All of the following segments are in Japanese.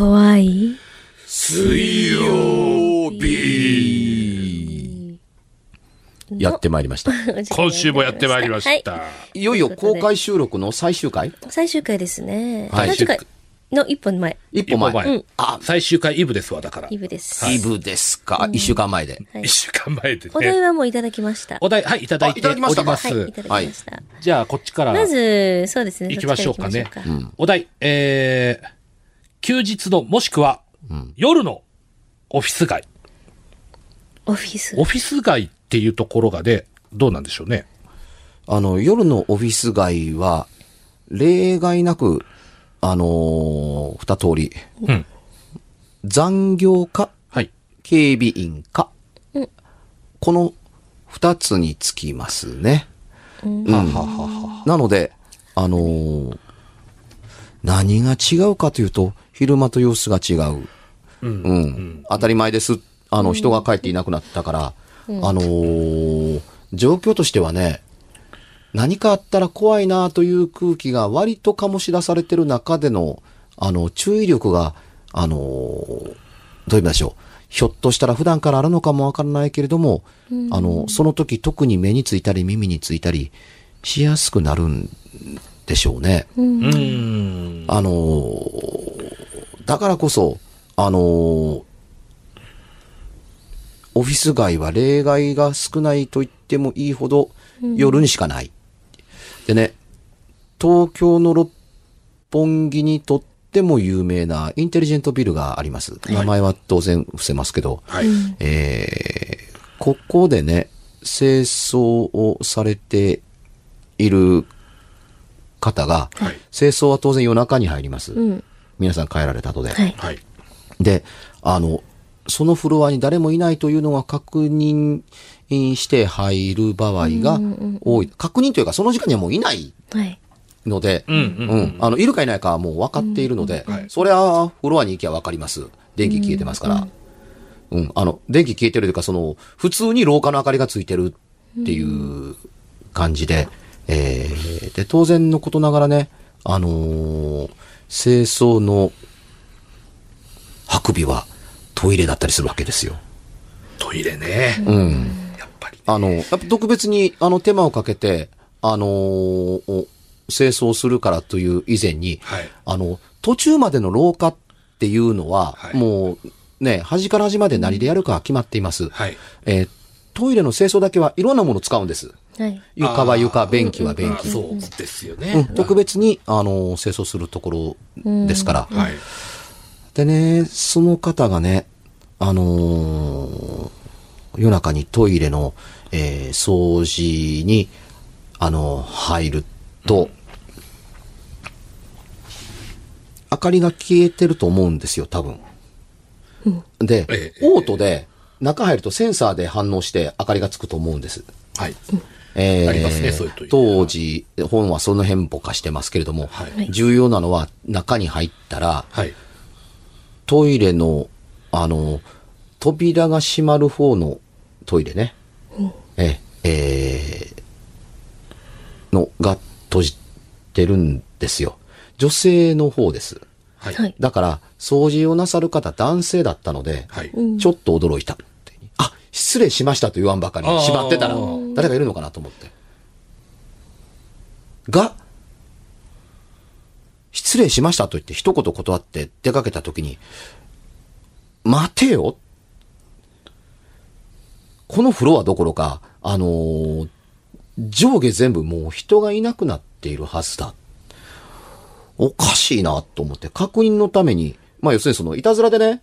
怖い水曜日。やってまいりました。今週もやってまいりました。はいよいよ公開収録の最終回？最終回ですね。はい最終回の一本前、一歩前。一歩前うんあ、最終回イブですわ、だから。イブです。イブですか。一週間前で。はい一週間前でお題ね。はもういただきました。お題、はい、いただいてあいただきましたか？おります。はい、いただきました。じゃあ、こっちからまず、そうですね。行きましょうかねそっちら行きましょうか。お題、えー、休日のもしくは、夜のオフィス街。オフィス。オフィス街っていうところがで、どうなんでしょうね。あの、夜のオフィス街は、例外なく、あのー二通り。うん。残業か、はい。警備員か。この二つにつきますね。うんはははは。なので、あのー何が違うかというと、昼間と様子が違う。うん。当たり前です。あの、人が帰っていなくなったから、あのー状況としてはね、何かあったら怖いなという空気が割と醸し出されてる中での、あの、注意力が、あのーどう言いましょう。ひょっとしたら普段からあるのかもわからないけれども、あの、その時特に目についたり耳についたりしやすくなるんでしょうね。うーん。あのーだからこそ、あのーオフィス街は例外が少ないと言ってもいいほど夜にしかない。でね、東京の六本木にとっても有名なインテリジェントビルがあります。名前は当然伏せますけど、はい。えーここでね、清掃をされている方が、はい清掃は当然夜中に入ります。うん。皆さん帰られた後で。はい。はい。で、あの、そのフロアに誰もいないというのが確認して入る場合が多い。確認というか、その時間にはもういないはい。ので、うんうんうんあの、いるかいないかはもう分かっているので、はいそれはフロアに行きゃ分かります。電気消えてますから。うん、あの、電気消えてるというか、その、普通に廊下の明かりがついてるっていう感じで、えー、で、当然のことながらね、あのー清掃の運びはトイレだったりするわけですよ。トイレね。うん。やっぱり。あの、やっぱ特別に、あの、手間をかけて、あのーお清掃するからという以前に、はいあの、途中までの廊下っていうのは、はいもう、ね、端から端まで何でやるかは決まっています。はい。えートイレの清掃だけはいろんなものを使うんです。はい。床は床、便器は便器。あそうですようんね。特別に、あの、清掃するところですから。はい。でね、その方がね、あのー夜中にトイレの、えー掃除に、あの入ると、明かりが消えてると思うんですよ、多分。で、ええオートで、中入るとセンサーで反応して明かりがつくと思うんです。はい。えーありますねそういう当時、本はその辺ぼかしてますけれども、はい重要なのは中に入ったら、はい。トイレの、あの、扉が閉まる方のトイレね。え、えーの、が閉じてるんですよ。女性の方です。はい。はい。だから、掃除をなさる方男性だったので、はい。ちょっと驚いたって。あ、失礼しましたと言わんばかりに、あー閉まってたら、誰がいるのかなと思って。が、失礼しましたと言って一言断って出かけた時に、待てよこのフロアどころか、あのー上下全部もう人がいなくなっているはずだ。おかしいなと思って、確認のために、まあ要するにその、いたずらでね、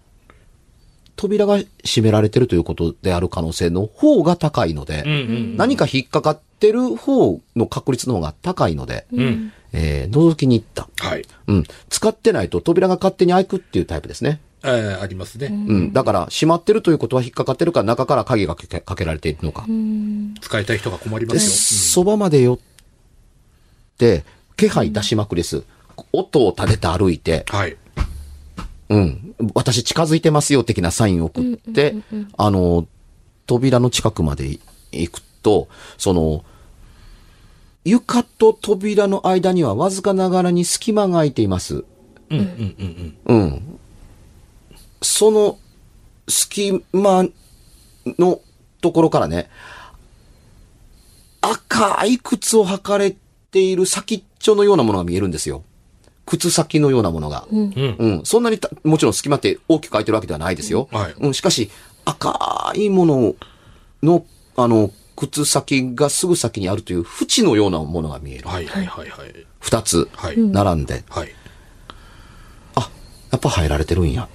扉が閉められてるということである可能性の方が高いので、うんうん。何か引っかかってる方の確率の方が高いので、うん。えー覗きに行った。はい。うん。使ってないと扉が勝手に開くっていうタイプですね。えー、ありますね。うん。だから、閉まってるということは引っかかってるから中から鍵がかけかけられているのか。使いたい人が困りまで、すそばまで寄って、気配出しまくりです。音を立てて歩いて、よ。はい。うん。私近づいてますよ的なサインを送って、あの、扉の近くまで行くと、その、床と扉の間にはわずかながらに隙間が空いています。うんうんうんうん。うん。その隙間のところからね、赤い靴を履かれている先っちょのようなものが見えるんですよ。靴先のようなものが。うん。うん。そんなにた、もちろん隙間って大きく空いてるわけではないですよ。はいうん。しかし、赤いものの、あの、靴先がすぐ先にあるという縁のようなものが見える。はいはいはいはい。二つ、はい並んで。はい。あ、やっぱ入られてるんや。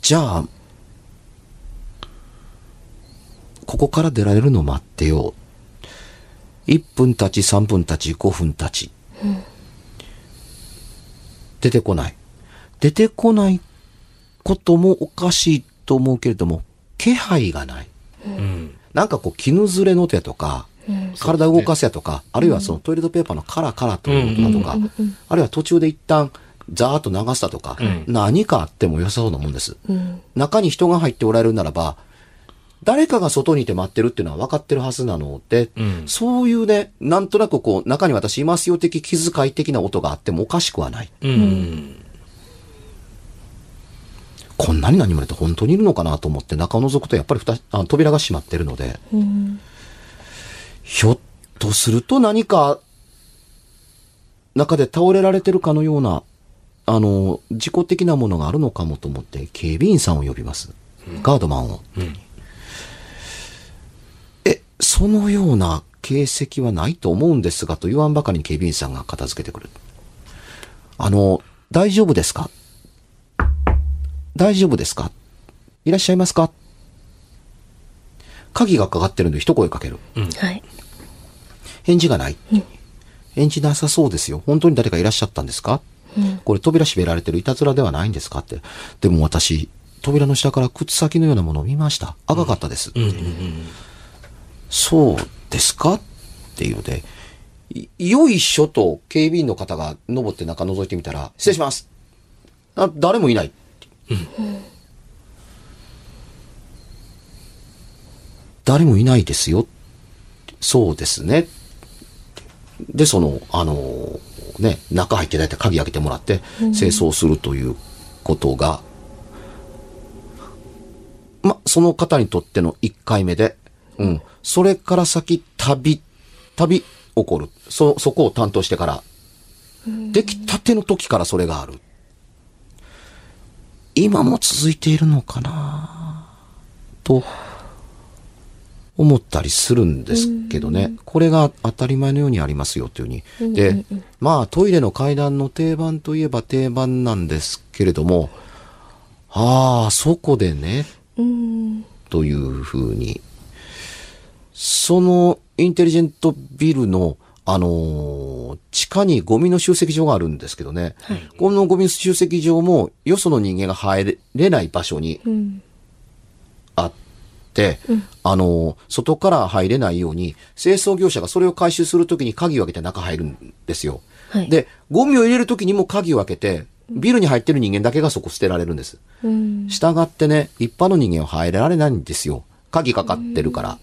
じゃあ、ここから出られるの待ってよ。1分経ち、3分経ち、5分経ち。出てこない。出てこないこともおかしいと思うけれども、気配がない。うん。なんかこう、絹ずれの手とか、体動かすやとか、あるいはそのトイレットペーパーのカラカラという音だとか、あるいは途中で一旦ザーッと流したとか、何かあっても良さそうなもんです。中に人が入っておられるならば、誰かが外にいて待ってるっていうのは分かってるはずなので、んそういうね、なんとなくこう、中に私いますよ的気遣い的な音があってもおかしくはない。うん。こんなに何もれて本当にいるのかなと思って中を覗くとやっぱりふたあ扉が閉まってるので、ひょっとすると何か中で倒れられてるかのような、あの、事故的なものがあるのかもと思って警備員さんを呼びます。ガードマンを。え、そのような形跡はないと思うんですがと言わんばかりに警備員さんが片付けてくる。あの、大丈夫ですか？大丈夫ですか？いらっしゃいますか？鍵がかかってるんで一声かける。はい。返事がない。返事なさそうですよ。本当に誰かいらっしゃったんですか、これ扉閉められてるいたずらではないんですか？って。でも私、扉の下から靴先のようなものを見ました。赤かったですって。そうですか？っていうので、よいしょと警備員の方が登って中覗いてみたら、失礼します。あ、誰もいない。誰もいないですよ。そうですね。で、その、あのーね、中入って大体鍵開けてもらって、清掃するということが、ま、その方にとっての1回目で、うん。それから先、旅、旅起こる。そ、そこを担当してから、できたての時からそれがある。今も続いているのかな？と、思ったりするんですけどね。これが当たり前のようにありますよというふうに。で、まあトイレの階段の定番といえば定番なんですけれども、ああ、そこでね、というふうに。そのインテリジェントビルの、あのー地下にゴミの集積場があるんですけどね。このゴミ集積場もよその人間が入れない場所にあって、あの、外から入れないように、清掃業者がそれを回収するときに鍵を開けて中入るんですよ。はいで、ゴミを入れるときにも鍵を開けて、ビルに入ってる人間だけがそこ捨てられるんです。従ってね、一般の人間は入れられないんですよ。鍵かかってるから。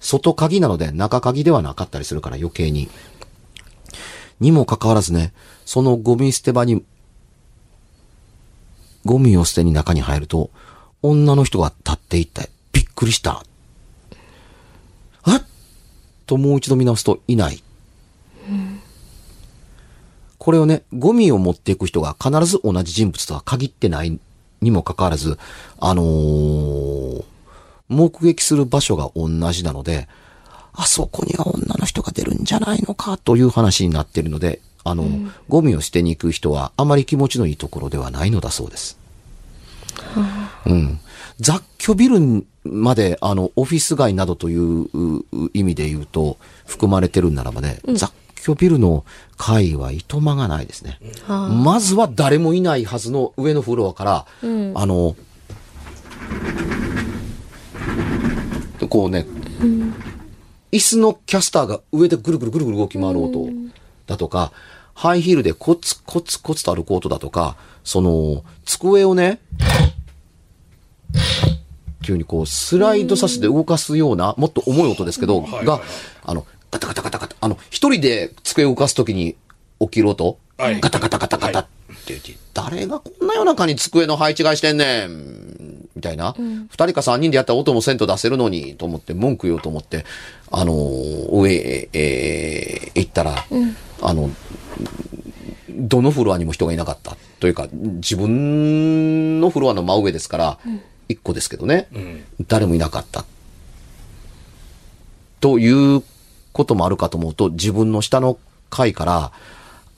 外鍵なので中鍵ではなかったりするから余計に。にもかかわらずね、そのゴミ捨て場に、ゴミを捨てに中に入ると、女の人が立っていって、びっくりした。あっともう一度見直すといない。これをね、ゴミを持っていく人が必ず同じ人物とは限ってないにもかかわらず、あのー目撃する場所が同じなので、あそこには女の人が出るんじゃないのかという話になっているので、あの、ゴミを捨てに行く人はあまり気持ちのいいところではないのだそうです。うん。雑居ビルまで、あの、オフィス街などといううう意味で言うと、含まれてるんならばね、雑居ビルの階はいとまがないですね。まずは誰もいないはずの上のフロアから、あの、こうね、椅子のキャスターが上でぐるぐるぐるぐる動き回る音だとか、ハイヒールでコツコツコツと歩く音だとか、その、机をね、っていうにこう、スライドさせて動かすような、もっと重い音ですけど、が、あの、ガタガタガタガタ、あの、一人で机を動かすときに起きる音、はい。ガタガタガタガタって言って、誰がこんな夜中に机の配置替えしてんねんみたいな。二、人か三人でやったら音もせんと出せるのに、と思って文句言おうと思って、あのー上へ、えー行ったら、あの、どのフロアにも人がいなかった。というか、自分のフロアの真上ですから、一個ですけどね、誰もいなかった。ということもあるかと思うと、自分の下の階から、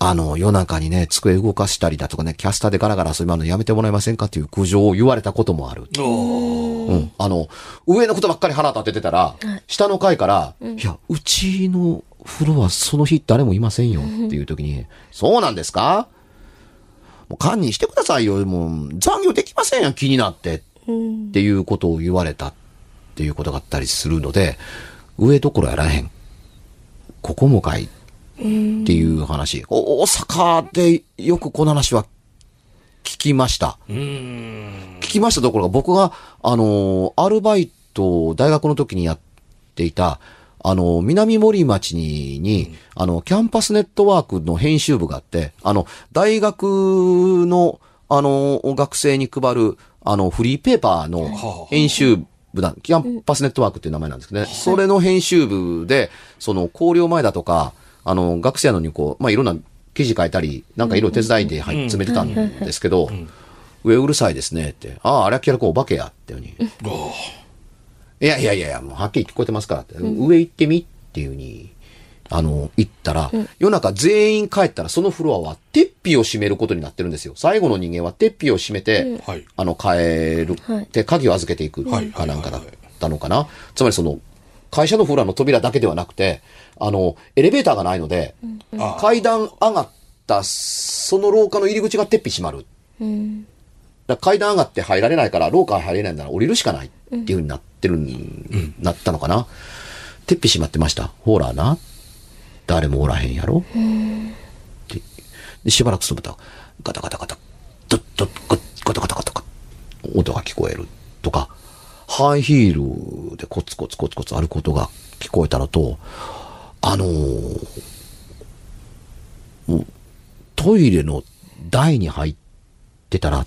あの、夜中にね、机動かしたりだとかね、キャスターでガラガラ遊び回るのやめてもらえませんかっていう苦情を言われたこともある。うん。あの、上のことばっかり腹立ててたら、下の階から、いや、うちのフロアその日誰もいませんよっていう時に、そうなんですか？もう堪忍してくださいよ。もう残業できませんよ、気になって。っていうことを言われたっていうことがあったりするので、上どころやらへん。ここもかいっていう話。お大阪でよくこの話は聞きました。聞きましたどころか僕が、あの、アルバイトを大学の時にやっていた、あの、南森町に、に、あの、キャンパスネットワークの編集部があって、あの、大学の、あの、学生に配る、あの、フリーペーパーの編集部だ、キャンパスネットワークっていう名前なんですけどね。それの編集部で、その、考慮前だとか、あの、学生やのにこう、まあ、いろんな記事書いたり、なんかいろいろ手伝いで入詰めてたんですけど、上うるさいですねって。ああ、あれはキャラコお化けやっていうふうに。いやいやいやいや、もうはっきり聞こえてますからって。上行ってみっていうふうに、あの、行ったら、夜中全員帰ったらそのフロアは、鉄皮を閉めることになってるんですよ。最後の人間は鉄皮を閉めて、はいあの、帰るはいで、鍵を預けていくはいかなんかだったのかな。つまりその、会社のフロアの扉だけではなくて、あの、エレベーターがないので、あ階段上がった、その廊下の入り口が鉄皮閉まる。うん。だ階段上がって入られないから、廊下入れないなら降りるしかないっていう風になってるん、なったのかな。鉄皮閉まってました。ほらな。誰もおらへんやろ。ででしばらくすると、ガタガタガタ、ドッドッガガタガタガタガタ、音が聞こえるとか、ハイヒールでコツコツコツコツ歩く音が聞こえたのと、あのートイレの台に入ってたら、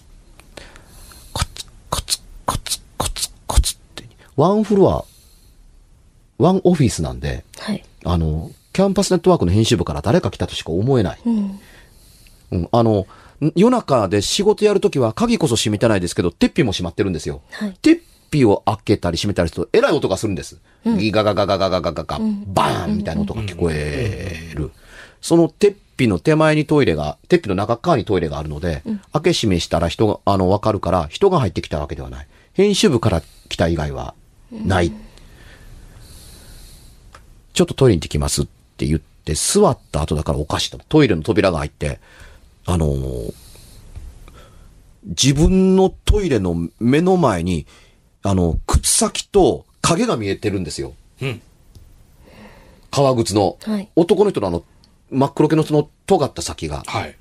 コツコツコツコツコツって、ワンフロア、ワンオフィスなんで、はい。あの、キャンパスネットワークの編集部から誰か来たとしか思えない。うん。うん、あの、ん夜中で仕事やるときは鍵こそ閉めてないですけど、鉄皮も閉まってるんですよ。はい鉄皮を開けたり閉めたりすると、えらい音がするんです。ギガガガガガガガガガ、バーンみたいな音が聞こえる。その鉄皮の手前にトイレが、鉄皮の中側にトイレがあるので、開け閉めしたら人が、あの、わかるから、人が入ってきたわけではない。編集部から来た以外は、ない。ちょっとトイレに行ってきますって言って、座った後だからおかしいと。トイレの扉が開いて、あのー自分のトイレの目の前に、あの、靴先と影が見えてるんですよ。うん。革靴の。はい男の人のあの、真っ黒系のその尖った先が。はい。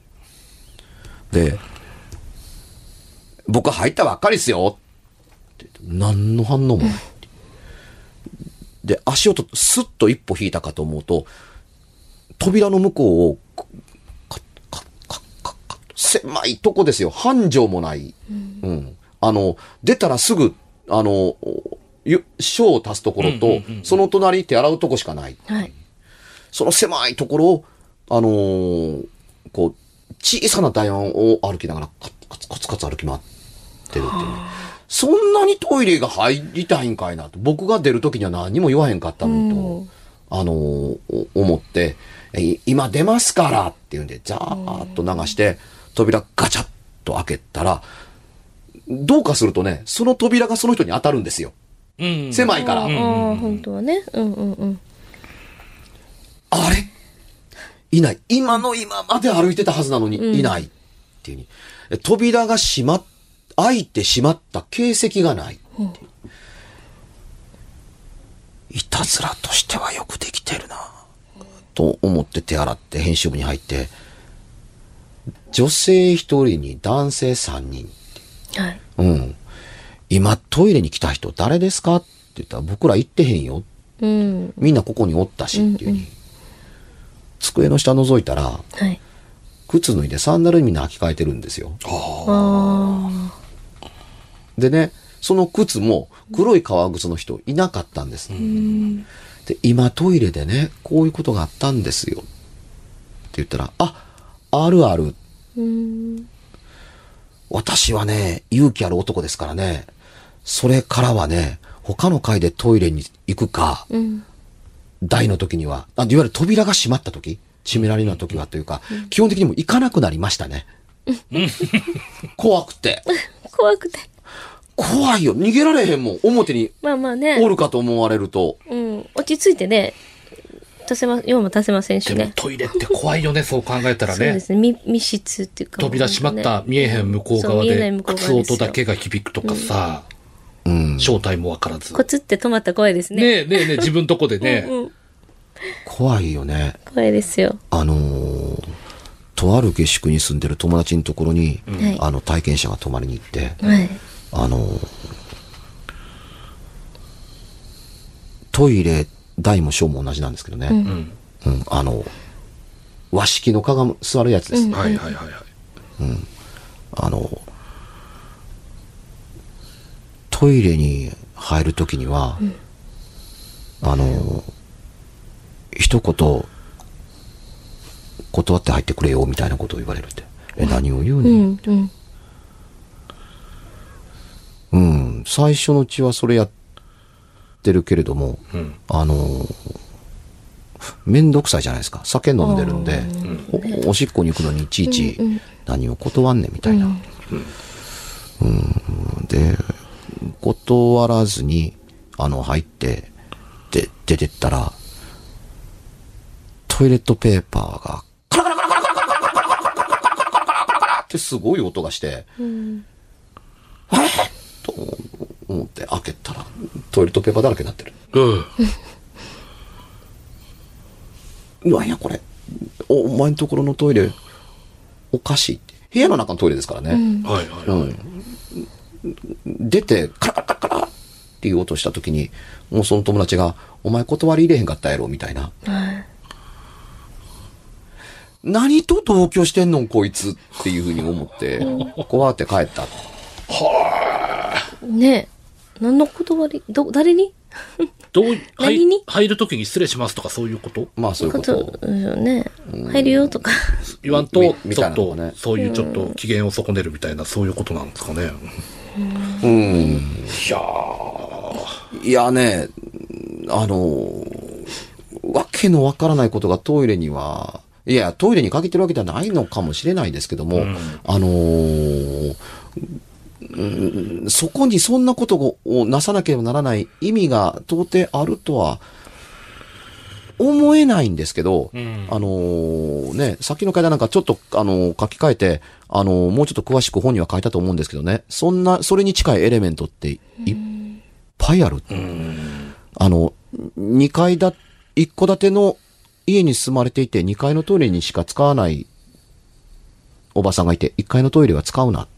で、僕入ったばっかりっすよって何の反応もない。で、足音スッと一歩引いたかと思うと、扉の向こうを、カッカッカッカッカッカッと狭いとこですよ。繁盛もない。うん。あの、出たらすぐ、あの、ゆ小を足すところと、その隣手洗うとこしかない。はい。その狭いところを、あのーこう、小さな台湾を歩きながらカツカツカツカツ歩き回ってるっていうね。そんなにトイレが入りたいんかいなと。僕が出るときには何にも言わへんかったのにと、あのーお思って、え今出ますからって言うんで、ザーッと流して、扉ガチャッと開けたら、どうかするとね、その扉がその人に当たるんですよ。うん。狭いから。ああ、本当はね。うんうんうん。あれ？いない。今の今まで歩いてたはずなのに、いない。っていうに。え扉が閉まっ、開いてしまった形跡がない。っていういたずらとしてはよくできてるな。と思って手洗って編集部に入って、女性一人に男性三人。はい。うん。今トイレに来た人誰ですかって言ったら僕ら行ってへんよ。うん。みんなここにおったしっていうに。机の下覗いたら、はい。靴脱いでサンダルにみんな履き替えてるんですよ。あでね、その靴も黒い革靴の人いなかったんです。で、今トイレでね、こういうことがあったんですよ。って言ったら、あ、あるある。ーうん。私はね、勇気ある男ですからね、それからはね、他の階でトイレに行くか、うん。台の時には、あいわゆる扉が閉まった時、閉められるような時はというか、基本的にもう行かなくなりましたね。怖くて。怖くて。怖いよ。逃げられへんもん。表にまあまあね。おるかと思われると。うん。落ち着いてね、足せま、用も足せませんしでもね。トイレって怖いよね、そう考えたらね。そうですね。密密室っていうか。扉閉まった、見えへん向こう側そう見えないで、向こう側靴ですよ音だけが響くとかさ、うん。正体もわからず。コツって止まったら怖いですね。ねえねえねえ、自分とこでね。うん。怖いよね。怖いですよ。あのーとある下宿に住んでる友達のところに、はいあの、体験者が泊まりに行って、はい。あのートイレ、大も小も同じなんですけどね。うん。うん、あの、和式のかが座るやつです。はいはいはいはい。あの、トイレに入るときには、あの、一言、断って入ってくれよ、みたいなことを言われるって。え、何を言ううねん、ん。うん。うん、最初のうちはそれやってるけれども、うん。あの、めんどくさいじゃないですか。酒飲んでるんで、おおしっこに行くのにいちいち何を断んねんみたいな。うん、で、断らずに、あの、入って、で、出てったら、トイレットペーパーが、カラカラカラカラカラカラカラカラカラカラカラカラカラカラカラってすごい音がして、うん。えって開けたら、トイレットペーパーだらけになってる。うん。うわ、いや、これ、お、お前のところのトイレ、おかしいって。部屋の中のトイレですからね。はいはい。うん。出て、カラカラカラカラっていう音した時に、もうその友達が、お前断り入れへんかったやろ、みたいな。はい。何と同居してんのん、こいつっていうふうに思って、怖って帰った。ねえ。何の断り、ど、誰に？どう、に？入るときに失礼しますとかそういうこと？まあ、そういうことを。ですよね。入るよとか。言わんとちょっとね、そういうちょっと機嫌を損ねるみたいな、そういうことなんですかね。うん。いやー、いやね、あの、わけのわからないことがトイレには、いや、トイレに限ってるわけではないのかもしれないですけども、あのーうんそこにそんなことをなさなければならない意味が到底あるとは思えないんですけど、んあのーね、さっきの階段なんかちょっと、あのー書き換えて、あのーもうちょっと詳しく本には書いたと思うんですけどね、そんな、それに近いエレメントっていっぱいある。あの、2階だ、1戸建ての家に住まれていて、2階のトイレにしか使わないおばさんがいて、1階のトイレは使うな。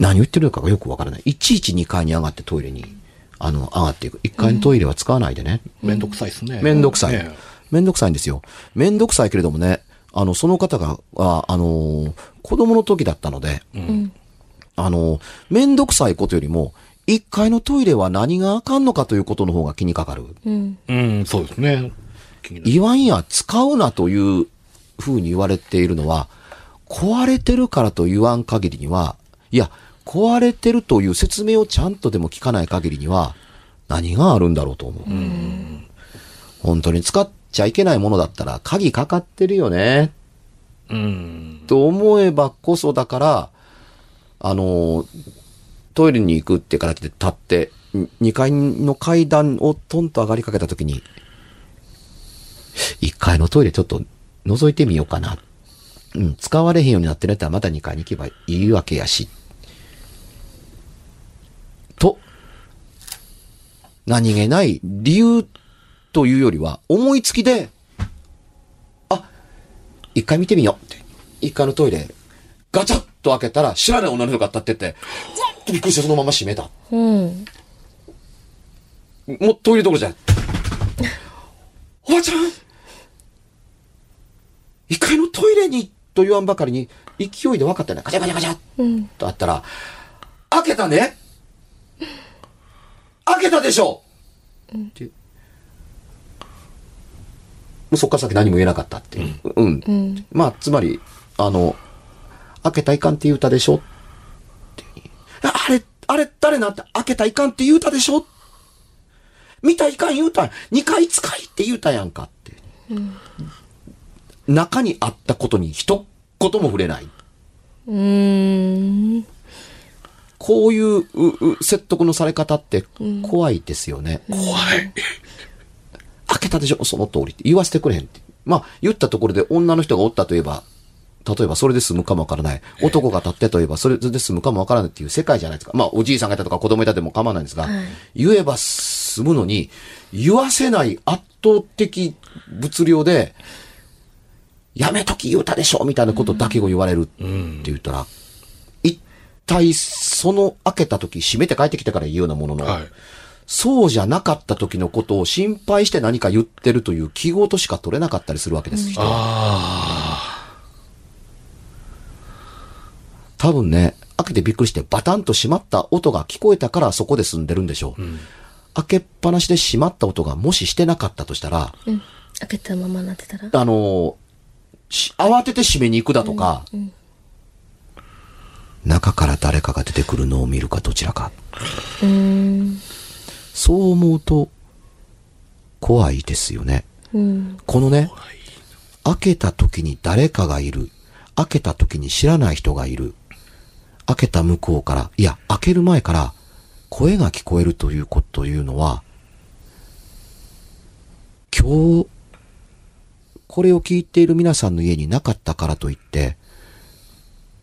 何を言ってるのかがよくわからない。いちいち2階に上がってトイレに、あの、上がっていく。1階のトイレは使わないでね。めんどくさいですね。めんどくさいね。めんどくさいんですよ。めんどくさいけれどもね、あの、その方が、ああのー子供の時だったので、うん。あのーめんどくさいことよりも、1階のトイレは何があかんのかということの方が気にかかる。うん。うん、そうですね。気になる言わんや使うなという風に言われているのは、壊れてるからと言わん限りには、いや、壊れてるという説明をちゃんとでも聞かない限りには、何があるんだろうと思う。本当に使っちゃいけないものだったら鍵かかってるよね。うん。と思えばこそだから、あの、トイレに行くってから来て立って、2階の階段をトンと上がりかけたときに、1階のトイレちょっと覗いてみようかな。うん、使われへんようになってるやったらまた2階に行けばいいわけやし。と、何気ない理由というよりは、思いつきで、あ、一回見てみようって。一階のトイレ、ガチャッと開けたら、知らない女の人が立ってて、ずっとびっくりしてそのまま閉めた。うん。もうトイレどころじゃない。おばちゃん一階のトイレにと言わんばかりに、勢いで分かったね。ガチャガチャガチャうん。とあったら、開けたね開けたでしょ、って。もうそっから先何も言えなかったっていう。うん。うん。まあ、つまり、あの、開けたらいかんって言うたでしょってああれ、あれ、誰なんて開けたらいかんって言うたでしょ見たらいかん言うたん。2回使いって言うたやんかって。中にあったことに一言も触れない。うーん。こういううう説得のされ方って怖いですよね。怖い。開けたでしょ？その通りって言わせてくれへんって。まあ、言ったところで女の人がおったといえば、例えばそれで済むかもわからない。男が立ってといえばそれで済むかもわからないっていう世界じゃないですか。まあ、おじいさんがいたとか子供いたでも構わないんですが、はい言えば済むのに、言わせない圧倒的物量で、やめとき言うたでしょみたいなことだけを言われるって言ったら、一体その開けた時閉めて帰ってきてから言うようなものの、はい。そうじゃなかった時のことを心配して何か言ってるという記号としか取れなかったりするわけです、人は。あ多分ね、開けてびっくりしてバタンと閉まった音が聞こえたからそこで住んでるんでしょう。開けっぱなしで閉まった音がもししてなかったとしたら、うん。開けたままなってたら？あの慌てて閉めに行くだとか、中から誰かが出てくるのを見るかどちらか。う。そう思うと、怖いですよね。うん。このね、開けた時に誰かがいる。開けた時に知らない人がいる。開けた向こうから、いや、開ける前から声が聞こえるということというのは、今日、これを聞いている皆さんの家になかったからといって、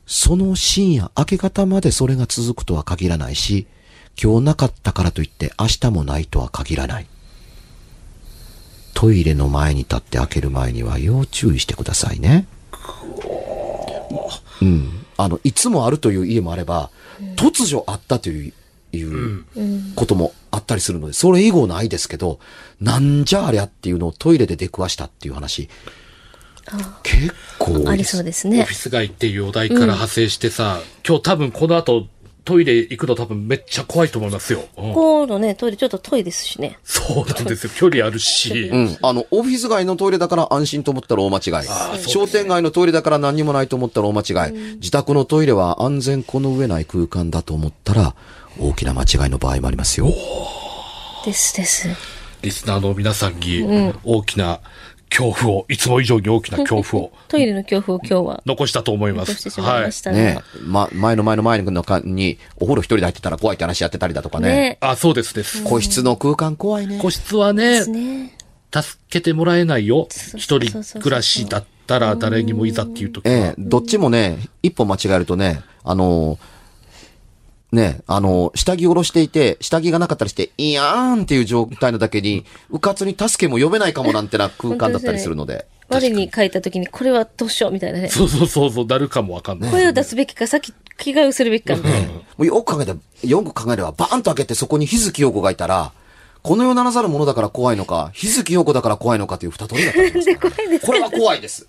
その深夜、明け方までそれが続くとは限らないし、今日なかったからといって明日もないとは限らない。トイレの前に立って開ける前には要注意してくださいね。うん。あの、いつもあるという家もあれば、突如あったという、いうこともあったりするので、それ以後ないですけど、なんじゃありゃっていうのをトイレで出くわしたっていう話、結構。ありそうですあ。オねフィ。ス街っていうお題から派生してさ、今日多分この後トイレ行くの多分めっちゃ怖いと思いますよ。うんここのね、トイレちょっと遠いですしね。そうなんですよ。距離あるし。うん。あの、オフィス街のトイレだから安心と思ったら大間違い。商店街のトイレだから何にもないと思ったら大間違い。自宅のトイレは安全この上ない空間だと思ったら、大きな間違いの場合もありますよ。ですです。リスナーの皆さんに大きな恐怖を、いつも以上に大きな恐怖を トイレの恐怖を今日は残したと思います。残してしまいましたねね。ま、前の前の前の間に、お風呂一人で入ってたら怖いって話やってたりだとかね。ね。あ、そうですです。個室の空間怖いね。個室はねね。助けてもらえないよ。一人暮らしだったら誰にもいざっていう時はええ。どっちもね、一歩間違えるとね、あのね、あの下着下ろしていて、下着がなかったりして、いやーんっていう状態のだけに、うかつに助けも呼べないかもなんてな空間だったりするので。我に書いた時に、これはどうしようみたいなね。そうそうそうそう、なるかもわかんない。声を出すべきか、さっき着替えをするべきかみたいな。もうよく考えたら、よく考えれば、バーンと開けてそこに日月陽子がいたら、この世ならざるものだから怖いのか、日月陽子だから怖いのかという二通りだったんですで、怖いです。これは怖いです。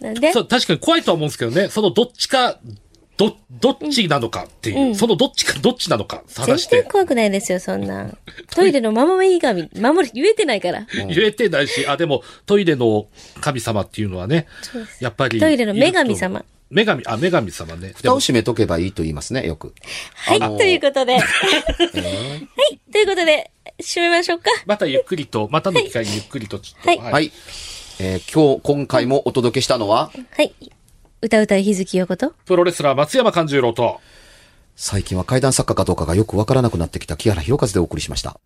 なんでそう、確かに怖いとは思うんですけどね、そのどっちか、ど、どっちなのかっていう、そのどっちか、どっちなのか探全然して、怖くないですよ、そんな。トイレの守り神、守り、言えてないから。言えてないし、あ、でも、トイレの神様っていうのはね、やっぱり。トイレの女神様。女神、あ、女神様ね。でも蓋を閉めとけばいいと言いますね、よく。はい、あのということで。はい、ということで、締めましょうか。またゆっくりと、またの機会にゆっくりとちょっと、はいはい。えー今日、今回もお届けしたのは、はい。歌うたい日月よこと。プロレスラー松山勘十郎と、最近は怪談作家かどうかがよくわからなくなってきた木原博和でお送りしました。